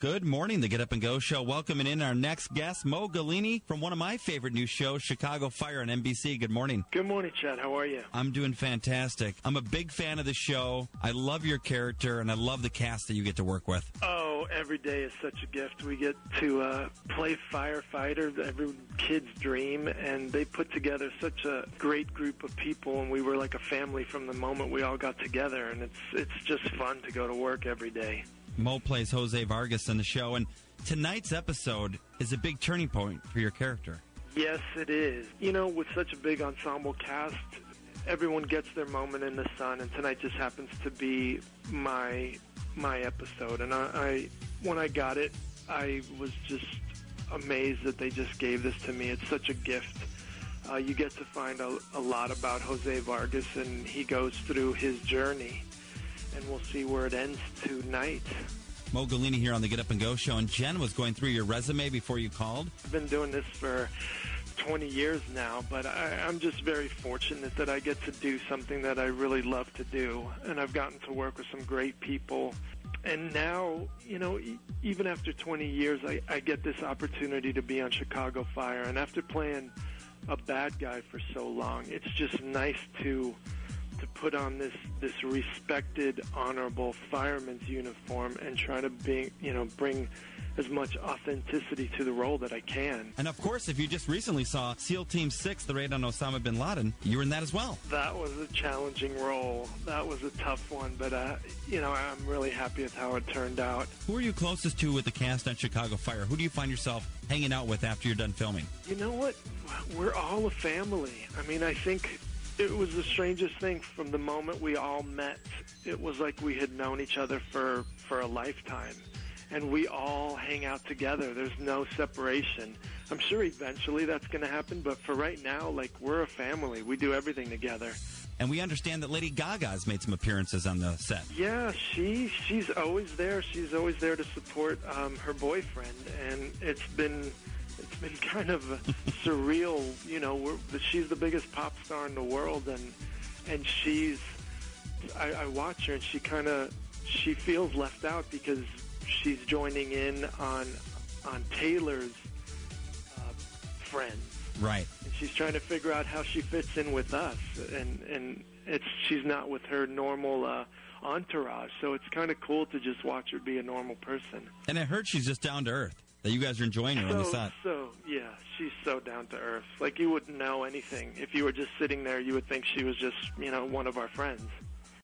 Good morning, the Get Up and Go show. Welcoming in our next guest, Mo Gallini from one of my favorite new shows, Chicago Fire on NBC. Good morning. Good morning, Chad. How are you? I'm doing fantastic. I'm a big fan of the show. I love your character, and I love the cast that you get to work with. Oh, every day is such a gift. We get to uh, play firefighter, every kid's dream, and they put together such a great group of people, and we were like a family from the moment we all got together, and it's it's just fun to go to work every day. Mo plays Jose Vargas in the show, and tonight's episode is a big turning point for your character. Yes, it is. You know, with such a big ensemble cast, everyone gets their moment in the sun, and tonight just happens to be my my episode. And I, I when I got it, I was just amazed that they just gave this to me. It's such a gift. Uh, you get to find a, a lot about Jose Vargas, and he goes through his journey and we'll see where it ends tonight. Mo Gallini here on the Get Up and Go show, and Jen was going through your resume before you called. I've been doing this for 20 years now, but I, I'm just very fortunate that I get to do something that I really love to do, and I've gotten to work with some great people. And now, you know, e- even after 20 years, I, I get this opportunity to be on Chicago Fire, and after playing a bad guy for so long, it's just nice to to put on this this respected, honorable fireman's uniform and try to be, you know, bring as much authenticity to the role that I can. And of course, if you just recently saw SEAL Team 6, the raid on Osama bin Laden, you were in that as well. That was a challenging role. That was a tough one, but uh, you know, I'm really happy with how it turned out. Who are you closest to with the cast on Chicago Fire? Who do you find yourself hanging out with after you're done filming? You know what? We're all a family. I mean, I think it was the strangest thing from the moment we all met. It was like we had known each other for for a lifetime. And we all hang out together. There's no separation. I'm sure eventually that's going to happen, but for right now, like we're a family. We do everything together. And we understand that Lady Gaga's made some appearances on the set. Yeah, she she's always there. She's always there to support um, her boyfriend, and it's been it's been kind of surreal. You know, we're, she's the biggest pop star in the world, and and she's. I, I watch her, and she kind of she feels left out because she's joining in on on Taylor's uh, friends, Right. and she's trying to figure out how she fits in with us, and and it's she's not with her normal uh, entourage, so it's kind of cool to just watch her be a normal person. And I heard she's just down to earth. That you guys are enjoying her on the So, set. so yeah, she's so down to earth. Like you wouldn't know anything if you were just sitting there. You would think she was just you know one of our friends.